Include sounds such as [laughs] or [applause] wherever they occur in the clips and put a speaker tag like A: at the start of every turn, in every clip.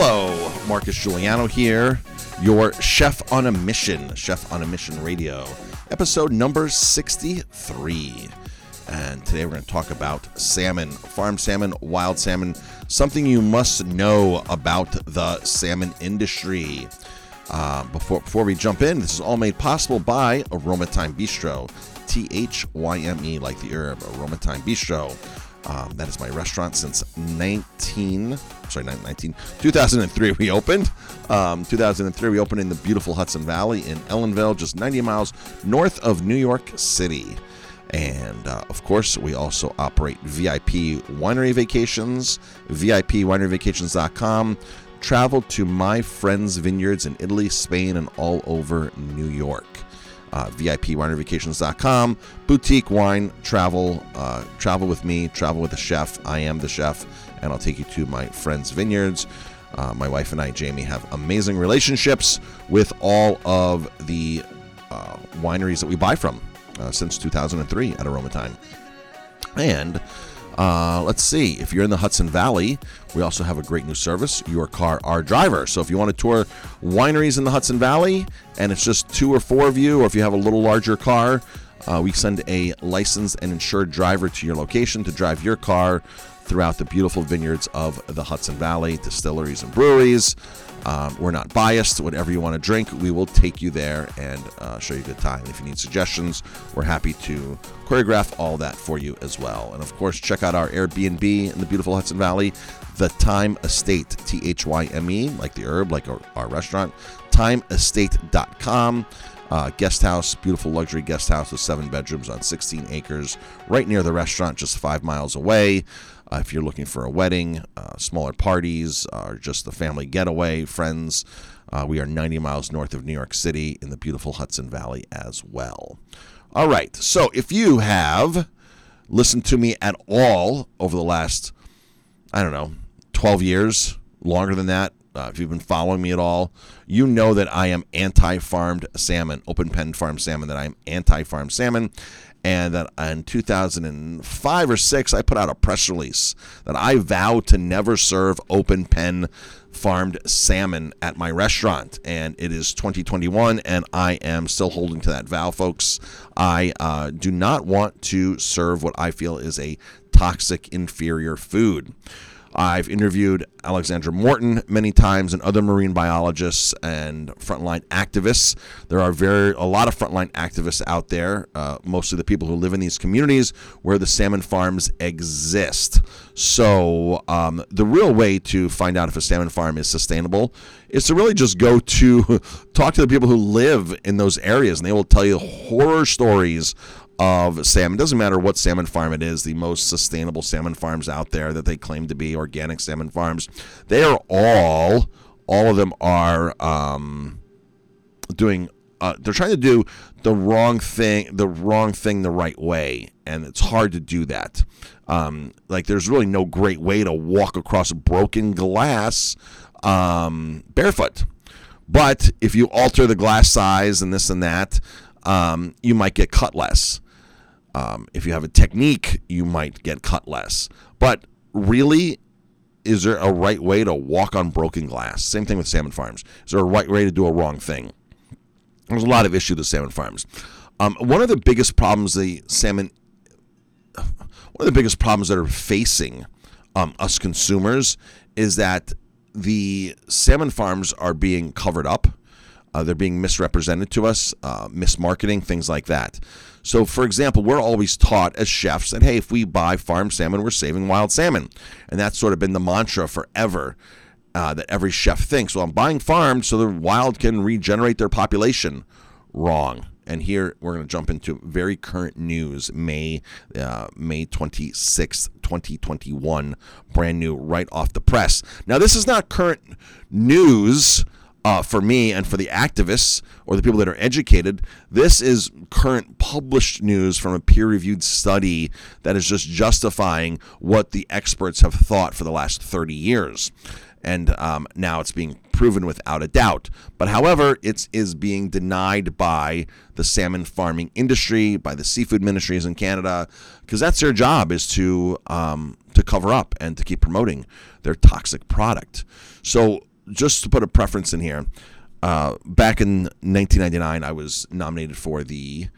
A: Hello, Marcus Guiliano here, your chef on a mission, Chef on a Mission Radio, episode number 63. And today we're going to talk about salmon, farm salmon, wild salmon, something you must know about the salmon industry. Uh, before, before we jump in, this is all made possible by Aroma Thyme Bistro, T H Y M E, like the herb, Aroma Thyme Bistro. Um, that is my restaurant since 19, sorry, 19, 2003 we opened. Um, 2003 we opened in the beautiful Hudson Valley in Ellenville, just 90 miles north of New York City. And uh, of course, we also operate VIP winery vacations, VIPwineryvacations.com. Travel to my friends' vineyards in Italy, Spain, and all over New York uh, VIPWineryVacations.com. Boutique wine travel, uh, travel with me, travel with the chef. I am the chef, and I'll take you to my friends' vineyards. Uh, my wife and I, Jamie, have amazing relationships with all of the uh, wineries that we buy from uh, since 2003 at Aroma Thyme. And uh, let's see. If you're in the Hudson Valley, we also have a great new service, Your Car, Our Driver. So if you want to tour wineries in the Hudson Valley and it's just two or four of you, or if you have a little larger car, uh, we send a licensed and insured driver to your location to drive your car throughout the beautiful vineyards of the Hudson Valley, distilleries and breweries. Um, we're not biased. Whatever you want to drink, we will take you there and uh, show you a good time. If you need suggestions, we're happy to choreograph all that for you as well. And of course, check out our Airbnb in the beautiful Hudson Valley, the Thyme Estate, T H Y M E, like the herb, like our, our restaurant, thymeestate.com. Uh, guest house, beautiful luxury guest house with seven bedrooms on 16 acres, right near the restaurant, just five miles away. Uh, if you're looking for a wedding, uh, smaller parties, or just the family getaway, friends, uh, we are 90 miles north of New York City in the beautiful Hudson Valley as well. All right, so if you have listened to me at all over the last, I don't know, 12 years, longer than that, uh, if you've been following me at all, you know that I am anti farmed salmon, open pen farm salmon, that I am anti farmed salmon. And that in 2005 or 6, I put out a press release that I vow to never serve open pen farmed salmon at my restaurant. And it is 2021, and I am still holding to that vow, folks. I uh, do not want to serve what I feel is a toxic, inferior food. I've interviewed Alexandra Morton many times and other marine biologists and frontline activists. There are very a lot of frontline activists out there, uh, mostly the people who live in these communities where the salmon farms exist. So um, the real way to find out if a salmon farm is sustainable is to really just go to [laughs] talk to the people who live in those areas, and they will tell you horror stories of salmon. It doesn't matter what salmon farm it is, the most sustainable salmon farms out there that they claim to be organic salmon farms. They are all, all of them are um, doing. Uh, they're trying to do the wrong thing, the wrong thing, the right way, and it's hard to do that. Um, like, there's really no great way to walk across broken glass um, barefoot. But if you alter the glass size and this and that, um, you might get cut less. Um, if you have a technique, you might get cut less. But really, is there a right way to walk on broken glass? Same thing with salmon farms. Is there a right way to do a wrong thing? There's a lot of issues with salmon farms. Um, one of the biggest problems the salmon, one of the biggest problems that are facing um, us consumers is that the salmon farms are being covered up. Uh, they're being misrepresented to us, uh, mismarketing, things like that. So, for example, we're always taught as chefs that, hey, if we buy farm salmon, we're saving wild salmon. And that's sort of been the mantra forever uh, that every chef thinks, well, I'm buying farmed so the wild can regenerate their population. Wrong. And here we're going to jump into very current news, May uh, May 26th, 2021, brand new, right off the press. Now, this is not current news uh, for me and for the activists or the people that are educated. This is current published news from a peer reviewed study that is just justifying what the experts have thought for the last 30 years. And um, now it's being proven without a doubt. But however, it is being denied by the salmon farming industry, by the seafood ministries in Canada, because that's their job is to um, to cover up and to keep promoting their toxic product. So, just to put a preference in here, uh, back in 1999, I was nominated for the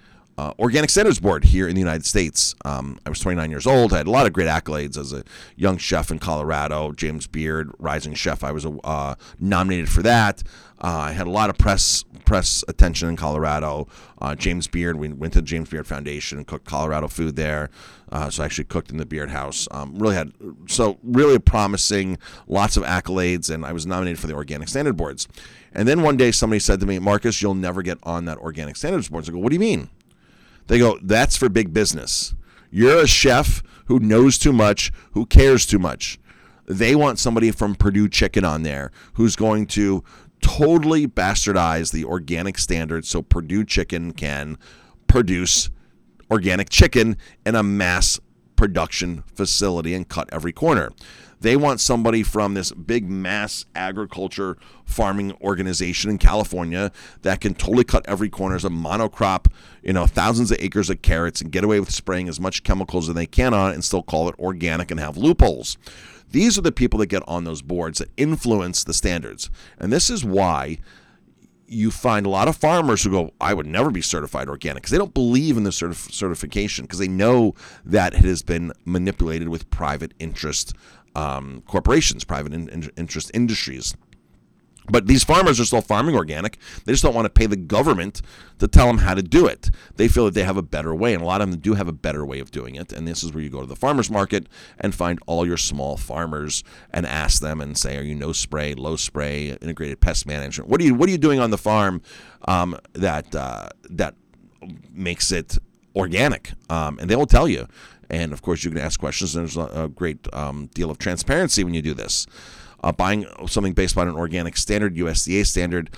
A: uh, Organic Standards Board here in the United States. Um, I was 29 years old. I had a lot of great accolades as a young chef in Colorado. James Beard, rising chef. I was uh, nominated for that. Uh, I had a lot of press press attention in Colorado. Uh, James Beard, we went to the James Beard Foundation and cooked Colorado food there. Uh, so I actually cooked in the Beard House. Um, really had so really promising, lots of accolades, and I was nominated for the Organic Standard Boards. And then one day somebody said to me, Marcus, you'll never get on that Organic Standards Boards. I go, what do you mean? They go, that's for big business. You're a chef who knows too much, who cares too much. They want somebody from Perdue Chicken on there who's going to totally bastardize the organic standards so Perdue Chicken can produce organic chicken in a mass production facility and cut every corner. They want somebody from this big mass agriculture farming organization in California that can totally cut every corner as a monocrop, you know, thousands of acres of carrots and get away with spraying as much chemicals as they can on it and still call it organic and have loopholes. These are the people that get on those boards that influence the standards. And this is why you find a lot of farmers who go, I would never be certified organic because they don't believe in the certif- certification because they know that it has been manipulated with private interest um, corporations, private in, in, interest industries. But these farmers are still farming organic. They just don't want to pay the government to tell them how to do it. They feel that they have a better way, and a lot of them do have a better way of doing it. And this is where you go to the farmers market and find all your small farmers and ask them and say, "Are you no spray, low spray, integrated pest management? What are you What are you doing on the farm um, that uh, that makes it organic?" Um, and they will tell you. And of course, you can ask questions. And there's a great um, deal of transparency when you do this. Uh, buying something based on an organic standard, USDA standard,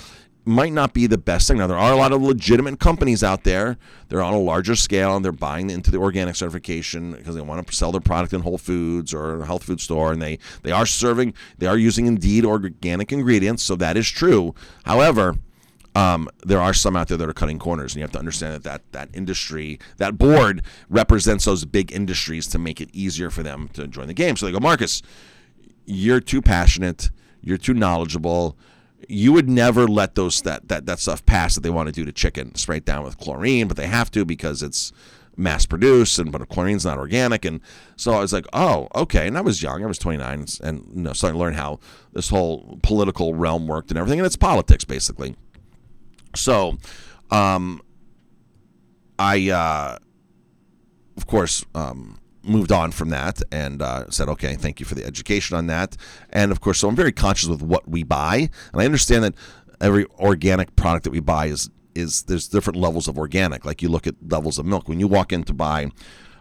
A: might not be the best thing. Now, there are a lot of legitimate companies out there. They're on a larger scale and they're buying into the organic certification because they want to sell their product in Whole Foods or a health food store. And they, they are serving, they are using indeed organic ingredients. So that is true. However, um, there are some out there that are cutting corners, and you have to understand that, that that industry, that board represents those big industries to make it easier for them to join the game. So they go, Marcus, you're too passionate, you're too knowledgeable. You would never let those that, that that stuff pass that they want to do to chicken, spray it down with chlorine, but they have to because it's mass produced and but chlorine's not organic and so I was like oh okay and I was young I was 29 and you know starting to learn how this whole political realm worked and everything and it's politics basically so, um, I, uh, of course, um, moved on from that and uh, said, okay, thank you for the education on that. And of course, so I'm very conscious with what we buy, and I understand that every organic product that we buy is is there's different levels of organic. Like you look at levels of milk when you walk in to buy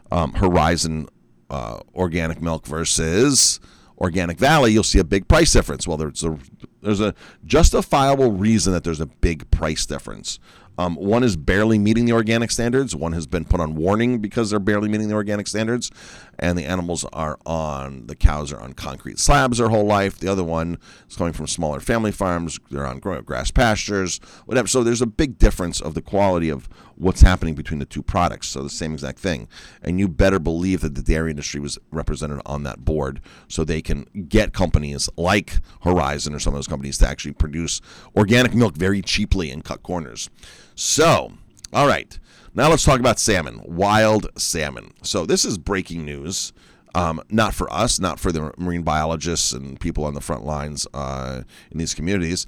A: um, Horizon uh, organic milk versus Organic Valley, you'll see a big price difference. Well, there's a there's a justifiable reason that there's a big price difference. Um, one is barely meeting the organic standards. One has been put on warning because they're barely meeting the organic standards, and the animals are on the cows are on concrete slabs their whole life. The other one is coming from smaller family farms. They're on grass pastures, whatever. So there's a big difference of the quality of what's happening between the two products. So the same exact thing, and you better believe that the dairy industry was represented on that board, so they can get companies like Horizon or some of those companies to actually produce organic milk very cheaply and cut corners. So, all right. Now let's talk about salmon, wild salmon. So this is breaking news. Um, not for us, not for the marine biologists and people on the front lines uh, in these communities.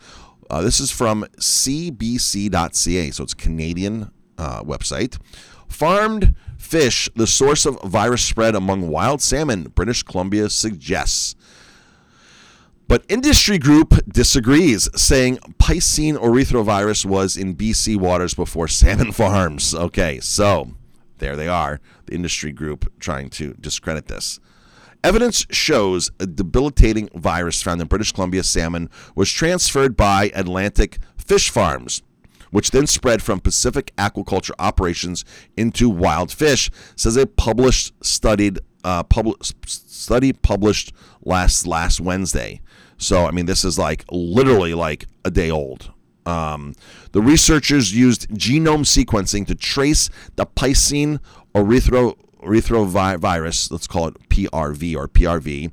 A: Uh, this is from cbc.ca, so it's Canadian uh, website. Farmed fish, the source of virus spread among wild salmon, British Columbia suggests. But industry group disagrees, saying Piscine erythrovirus was in BC waters before salmon [laughs] farms. Okay, so there they are, the industry group trying to discredit this. Evidence shows a debilitating virus found in British Columbia salmon was transferred by Atlantic fish farms, which then spread from Pacific aquaculture operations into wild fish, says a published studied uh, pub- study published last last Wednesday. So, I mean, this is like literally like a day old. Um, the researchers used genome sequencing to trace the Piscine erythro erythrovirus, let's call it PRV or PRV,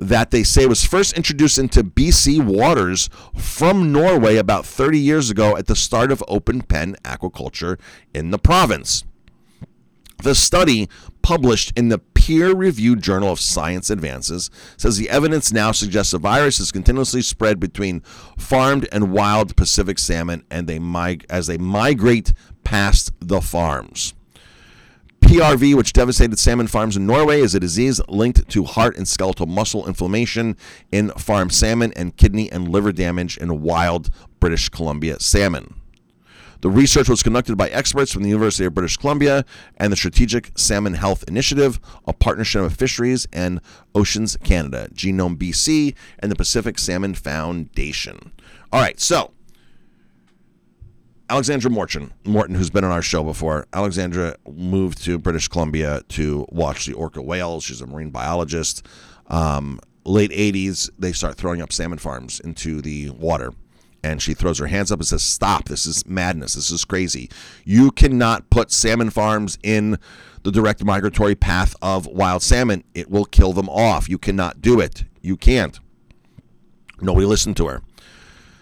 A: that they say was first introduced into BC waters from Norway about 30 years ago at the start of open pen aquaculture in the province. The study, published in the peer reviewed Journal of Science Advances, says the evidence now suggests the virus is continuously spread between farmed and wild Pacific salmon and they mig- as they migrate past the farms. PRV, which devastated salmon farms in Norway, is a disease linked to heart and skeletal muscle inflammation in farm salmon and kidney and liver damage in wild British Columbia salmon. The research was conducted by experts from the University of British Columbia and the Strategic Salmon Health Initiative, a partnership of Fisheries and Oceans Canada, Genome BC, and the Pacific Salmon Foundation. All right, so Alexandra Morton, Morton, who's been on our show before. Alexandra moved to British Columbia to watch the orca whales. She's a marine biologist. Um, late 80s, they start throwing up salmon farms into the water. And she throws her hands up and says, Stop. This is madness. This is crazy. You cannot put salmon farms in the direct migratory path of wild salmon. It will kill them off. You cannot do it. You can't. Nobody listened to her.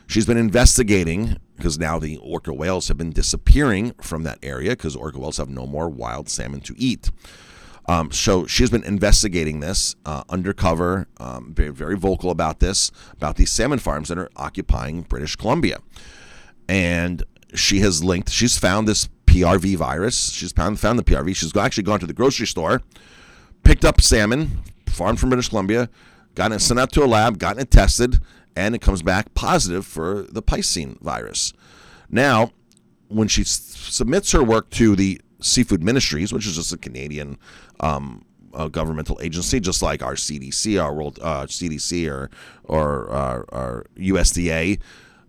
A: She's been investigating because now the orca whales have been disappearing from that area because orca whales have no more wild salmon to eat. Um, so she's been investigating this uh, undercover, um, very, very vocal about this, about these salmon farms that are occupying British Columbia. And she has linked, she's found this PRV virus. She's found, found the PRV. She's actually gone to the grocery store, picked up salmon, farmed from British Columbia, gotten it sent out to a lab, gotten it tested, and it comes back positive for the Piscine virus. Now, when she s- submits her work to the Seafood Ministries, which is just a Canadian um, governmental agency, just like our CDC, our World uh, CDC, or or uh, our USDA,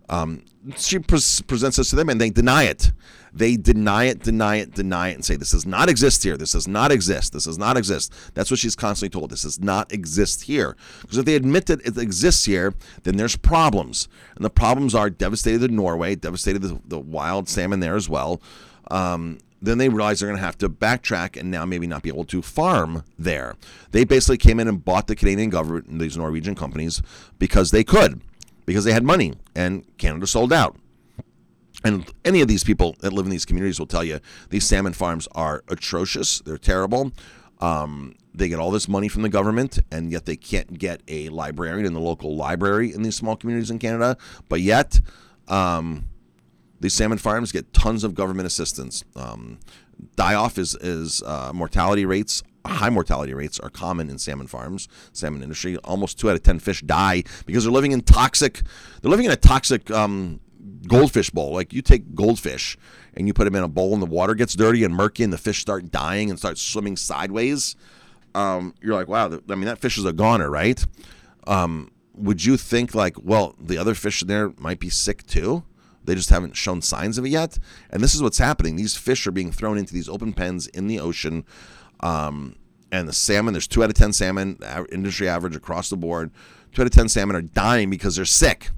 A: um, she pre- presents this to them, and they deny it. They deny it, deny it, deny it, and say this does not exist here. This does not exist. This does not exist. That's what she's constantly told. This does not exist here. Because if they admit that it exists here, then there's problems, and the problems are devastated the Norway, devastated the, the wild salmon there as well. Um, then they realize they're going to have to backtrack and now maybe not be able to farm there. They basically came in and bought the Canadian government and these Norwegian companies because they could, because they had money, and Canada sold out. And any of these people that live in these communities will tell you these salmon farms are atrocious. They're terrible. Um, they get all this money from the government, and yet they can't get a librarian in the local library in these small communities in Canada. But yet, um, these salmon farms get tons of government assistance. Um, die off is, is uh, mortality rates. High mortality rates are common in salmon farms, salmon industry. Almost two out of ten fish die because they're living in toxic. They're living in a toxic um, goldfish bowl. Like you take goldfish and you put them in a bowl, and the water gets dirty and murky, and the fish start dying and start swimming sideways. Um, you're like, wow. I mean, that fish is a goner, right? Um, would you think like, well, the other fish in there might be sick too? They just haven't shown signs of it yet. And this is what's happening. These fish are being thrown into these open pens in the ocean. Um, and the salmon, there's two out of 10 salmon, industry average across the board. Two out of 10 salmon are dying because they're sick.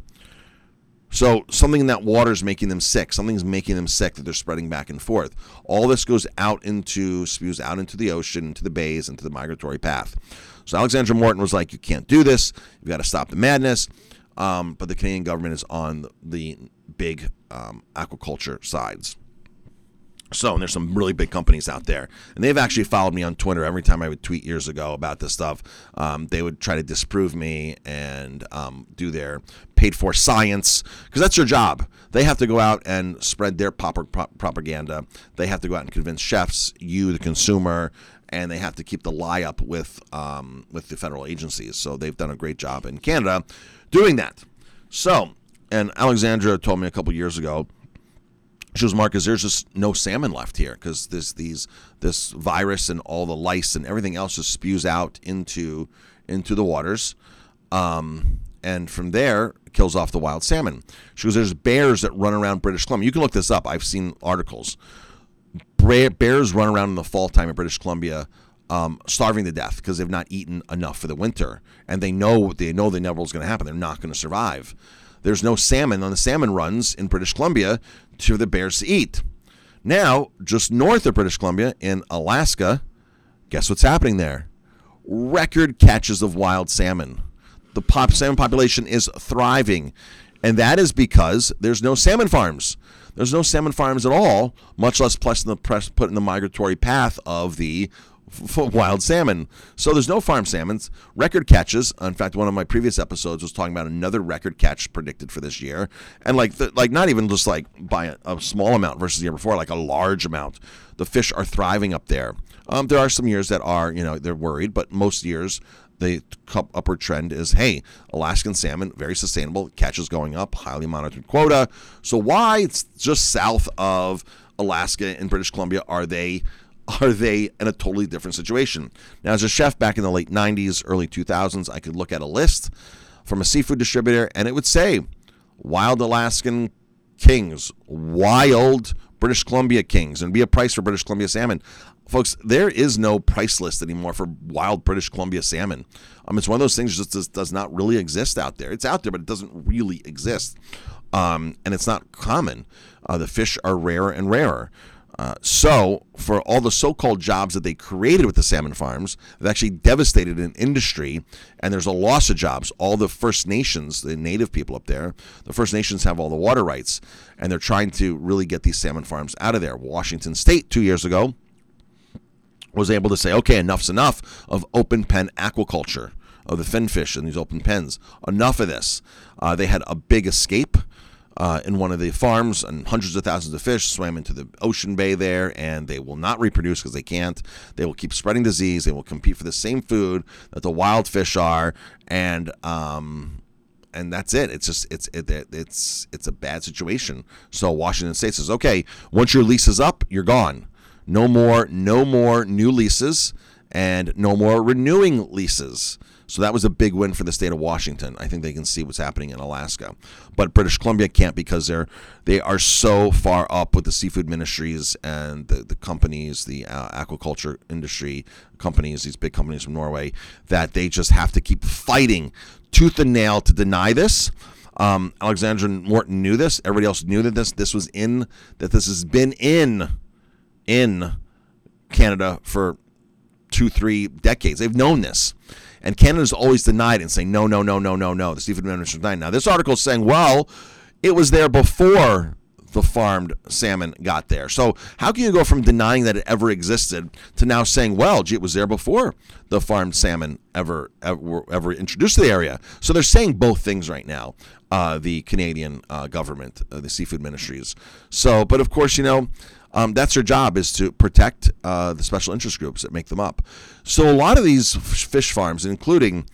A: So something in that water is making them sick. Something's making them sick that they're spreading back and forth. All this goes out into, spews out into the ocean, into the bays, into the migratory path. So Alexandra Morton was like, you can't do this. You've got to stop the madness. Um, but the Canadian government is on the big um, aquaculture sides. So, and there's some really big companies out there, and they've actually followed me on Twitter. Every time I would tweet years ago about this stuff, um, they would try to disprove me and um, do their paid for science because that's their job. They have to go out and spread their pop- propaganda. They have to go out and convince chefs, you, the consumer, and they have to keep the lie up with um, with the federal agencies. So they've done a great job in Canada doing that. So, and Alexandra told me a couple years ago she was Marcus, there's just no salmon left here because this these this virus and all the lice and everything else just spews out into into the waters, um, and from there kills off the wild salmon. She goes, there's bears that run around British Columbia. You can look this up. I've seen articles. Bears run around in the fall time in British Columbia. Um, starving to death because they've not eaten enough for the winter, and they know they know the inevitable is going to happen. They're not going to survive. There's no salmon on the salmon runs in British Columbia to the bears to eat. Now, just north of British Columbia in Alaska, Guess what's happening there? Record catches of wild salmon. The pop salmon population is thriving, and that is because there's no salmon farms. There's no salmon farms at all, much less plus the press put in the migratory path of the wild salmon. So there's no farm salmons. Record catches. In fact, one of my previous episodes was talking about another record catch predicted for this year, and like the, like not even just like by a, a, small amount versus the year before, like a large amount. The fish are thriving up there. Um, there are some years that are you know they're worried, but most years the upward trend is hey, Alaskan salmon, very sustainable, catches going up, highly monitored quota. So why it's just south of Alaska and British Columbia are they are they in a totally different situation? Now, as a chef back in the late 90s, early 2000s, I could look at a list from a seafood distributor and it would say wild Alaskan kings, wild British Columbia kings, and be a price for British Columbia salmon. Folks, there is no price list anymore for wild British Columbia salmon. Um, it's one of those things that just does, not really exist out there. It's out there, but it doesn't really exist. Um, and it's not common. Uh, the fish are rarer and rarer. Uh, so, for all the so called jobs that they created with the salmon farms, they've actually devastated an industry, and there's a loss of jobs. All the First Nations, the native people up there, the First Nations have all the water rights, and they're trying to really get these salmon farms out of there. Washington State, two years ago, was able to say, okay, enough's enough of open pen aquaculture of the finfish in these open pens. Enough of this. Uh, they had a big escape uh, in one of the farms, and hundreds of thousands of fish swam into the ocean bay there, and they will not reproduce because they can't. They will keep spreading disease. They will compete for the same food that the wild fish are, and um, and that's it. It's just it's it, it's it's a bad situation. So Washington State says, okay, once your lease is up, you're gone. No more, no more new leases, and no more renewing leases. So that was a big win for the state of Washington. I think they can see what's happening in Alaska, but British Columbia can't because they're they are so far up with the seafood ministries and the, the companies, the uh, aquaculture industry companies, these big companies from Norway, that they just have to keep fighting tooth and nail to deny this. Um, Alexandra Morton knew this. Everybody else knew that this this was in that this has been in in Canada for two three decades. They've known this. And Canada's always denied and saying, no, no, no, no, no, no. The Seafood Administration denied. Now, this article is saying, well, it was there before the farmed salmon got there. So how can you go from denying that it ever existed to now saying, well, gee, it was there before the farmed salmon ever ever, ever introduced to the area? So they're saying both things right now. Uh, the Canadian uh, government, uh, the seafood ministries. So, but of course, you know, um, that's their job is to protect uh, the special interest groups that make them up. So a lot of these fish farms, including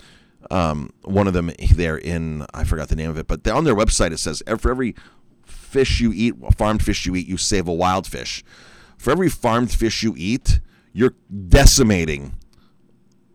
A: um, one of them there in I forgot the name of it, but on their website it says for every fish you eat, farmed fish you eat, you save a wild fish. For every farmed fish you eat, you're decimating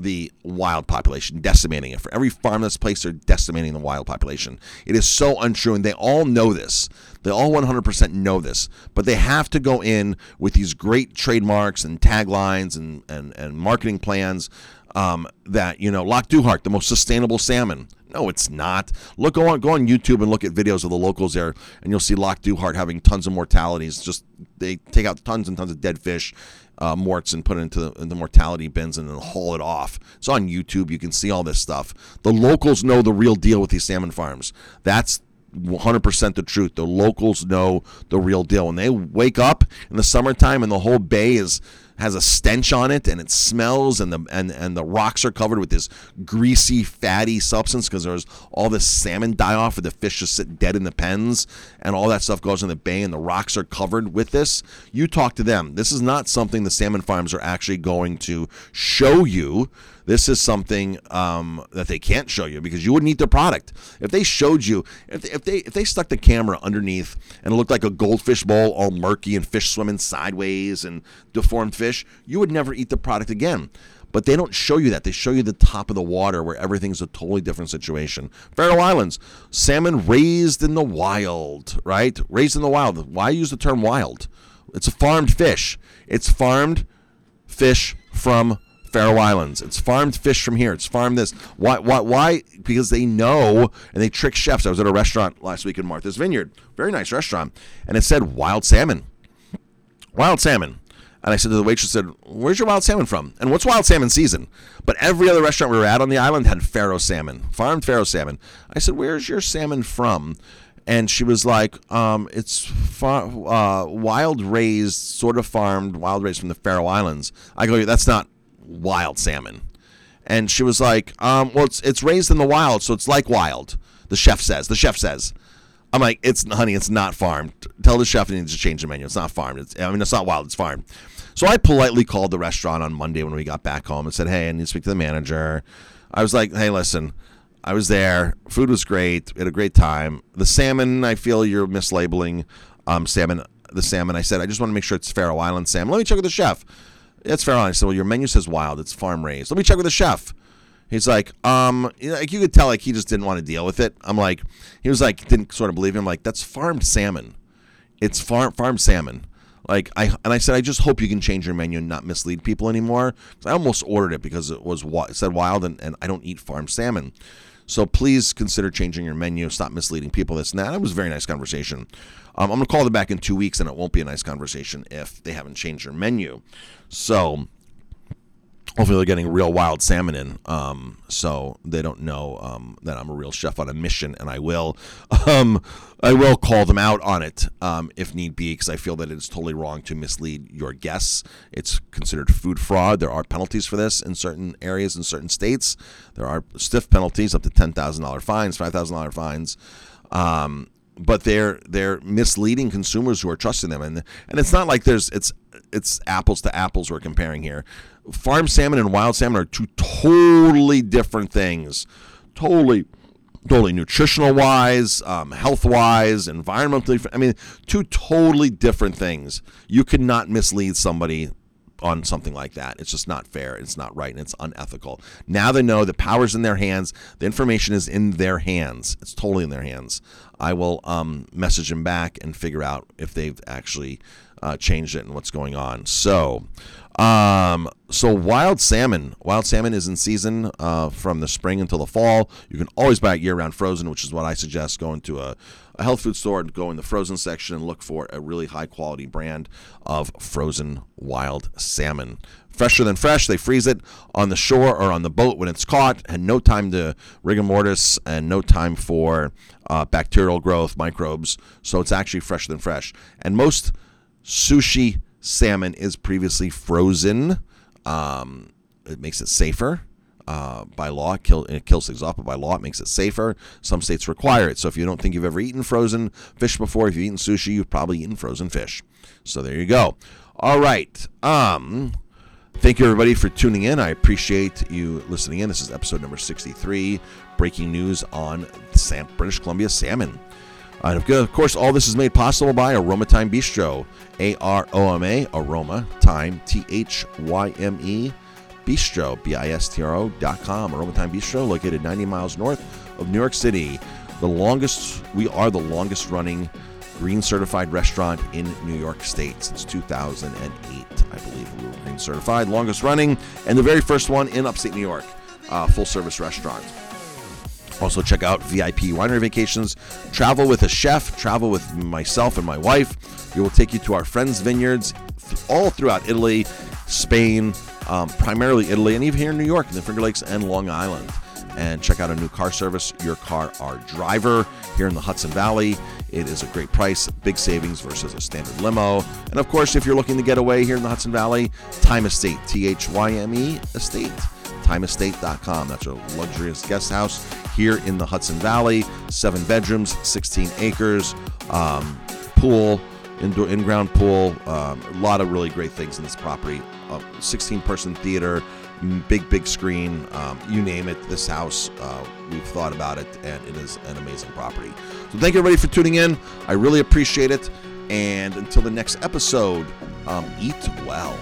A: the wild population, decimating it. For every farm that's placed, they're decimating the wild population. It is so untrue, and they all know this. They all 100% know this, but they have to go in with these great trademarks and taglines and, and, and marketing plans um, that, you know, Loch Duart, the most sustainable salmon. No, it's not. Look, go on, go on YouTube and look at videos of the locals there, and you'll see Loch Duart having tons of mortalities. Just they take out tons and tons of dead fish uh, morts and put it into the, the, mortality bins and then haul it off. It's on YouTube. You can see all this stuff. The locals know the real deal with these salmon farms. That's 100% the truth. The locals know the real deal. When they wake up in the summertime and the whole bay is has a stench on it and it smells and the and, and the rocks are covered with this greasy fatty substance because there's all this salmon die off and the fish just sit dead in the pens and all that stuff goes in the bay and the rocks are covered with this. You talk to them. This is not something the salmon farms are actually going to show you this is something um, that they can't show you because you wouldn't eat their product. If they showed you, if they, if they if they stuck the camera underneath and it looked like a goldfish bowl, all murky and fish swimming sideways and deformed fish, you would never eat the product again. But they don't show you that. They show you the top of the water where everything's a totally different situation. Faroe Islands, salmon raised in the wild, right? Raised in the wild. Why use the term wild? It's a farmed fish. It's farmed fish from Faroe Islands. It's farmed fish from here. It's farmed this. Why? Why? Why? Because they know and they trick chefs. I was at a restaurant last week in Martha's Vineyard, very nice restaurant, and it said wild salmon. Wild salmon. And I said to the waitress, said, "Where's your wild salmon from? And what's wild salmon season?" But every other restaurant we were at on the island had Faroe salmon, farmed Faroe salmon. I said, "Where's your salmon from?" And she was like, um, "It's far, uh, wild raised, sort of farmed, wild raised from the Faroe Islands." I go, "That's not wild salmon." And she was like, um, "Well, it's it's raised in the wild, so it's like wild." The chef says. The chef says. I'm like, it's honey, it's not farmed. Tell the chef he needs to change the menu. It's not farmed. It's, I mean, it's not wild. It's farmed. So I politely called the restaurant on Monday when we got back home and said, hey, I need to speak to the manager. I was like, hey, listen, I was there. Food was great. We had a great time. The salmon, I feel you're mislabeling um, salmon. The salmon, I said, I just want to make sure it's Faroe Island salmon. Let me check with the chef. Island. I said, well, your menu says wild. It's farm raised. Let me check with the chef. He's like, um, like you could tell, like he just didn't want to deal with it. I'm like, he was like, didn't sort of believe him. Like that's farmed salmon. It's farm farm salmon. Like I and I said, I just hope you can change your menu and not mislead people anymore. I almost ordered it because it was it said wild and, and I don't eat farm salmon. So please consider changing your menu. Stop misleading people. This and that. It was a very nice conversation. Um, I'm gonna call them back in two weeks, and it won't be a nice conversation if they haven't changed their menu. So hopefully they're getting real wild salmon in. Um, so they don't know um, that i'm a real chef on a mission and i will um, i will call them out on it um, if need be because i feel that it's totally wrong to mislead your guests. It's considered food fraud. There are penalties for this in certain areas in certain states. There are stiff penalties up to $10000 fines $5000 fines. Um, but they're they're misleading consumers who are trusting them and and it's not like there's it's it's apples to apples we're comparing here farm salmon and wild salmon are two totally different things. Totally, totally nutritional wise, um, health wise, environmentally. I mean, two totally different things. You cannot mislead somebody on something like that. It's just not fair. It's not right, and it's unethical. Now they know the power's in their hands. The information is in their hands. It's totally in their hands. I will um, message them back and figure out if they've actually uh, changed it and what's going on. So, um, so wild salmon, wild salmon is in season uh, from the spring until the fall. You can always buy it year-round frozen, which is what I suggest. Going to a, a health food store and go in the frozen section and look for a really high-quality brand of frozen wild salmon. Fresher than fresh. They freeze it on the shore or on the boat when it's caught, and no time to rigor mortis and no time for uh, bacterial growth, microbes. So it's actually fresher than fresh. And most sushi salmon is previously frozen. Um, it makes it safer. Uh, by law, it, kill, it kills things off, but by law, it makes it safer. Some states require it. So if you don't think you've ever eaten frozen fish before, if you've eaten sushi, you've probably eaten frozen fish. So there you go. All right. Um, thank you, everybody, for tuning in. I appreciate you listening in. This is episode number 63 breaking news on British Columbia salmon. And of course, all this is made possible by Aroma Thyme Bistro. A R O M A, Aroma Thyme, T H Y M E, Bistro, B I S T R O dot com. Aroma Thyme Bistro, located 90 miles north of New York City. The longest, we are the longest running green certified restaurant in New York State since 2008. I believe we were green certified, longest running, and the very first one in upstate New York, uh, full service restaurant. Also, check out VIP Winery Vacations. Travel with a chef, travel with myself and my wife. We will take you to our friends' vineyards all throughout Italy, Spain, um, primarily Italy, and even here in New York, in the Finger Lakes and Long Island. And check out a new car service, Your Car, Our Driver, here in the Hudson Valley. It is a great price, big savings versus a standard limo. And of course, if you're looking to get away here in the Hudson Valley, Thyme Estate, T H Y M E Estate thymeestate.com. That's a luxurious guest house here in the Hudson Valley. Seven bedrooms, 16 acres, um, pool, indoor in-ground pool. Um, a lot of really great things in this property. 16-person theater, big big screen. Um, you name it. This house, uh, we've thought about it, and it is an amazing property. So thank you everybody for tuning in. I really appreciate it. And until the next episode, um, eat well.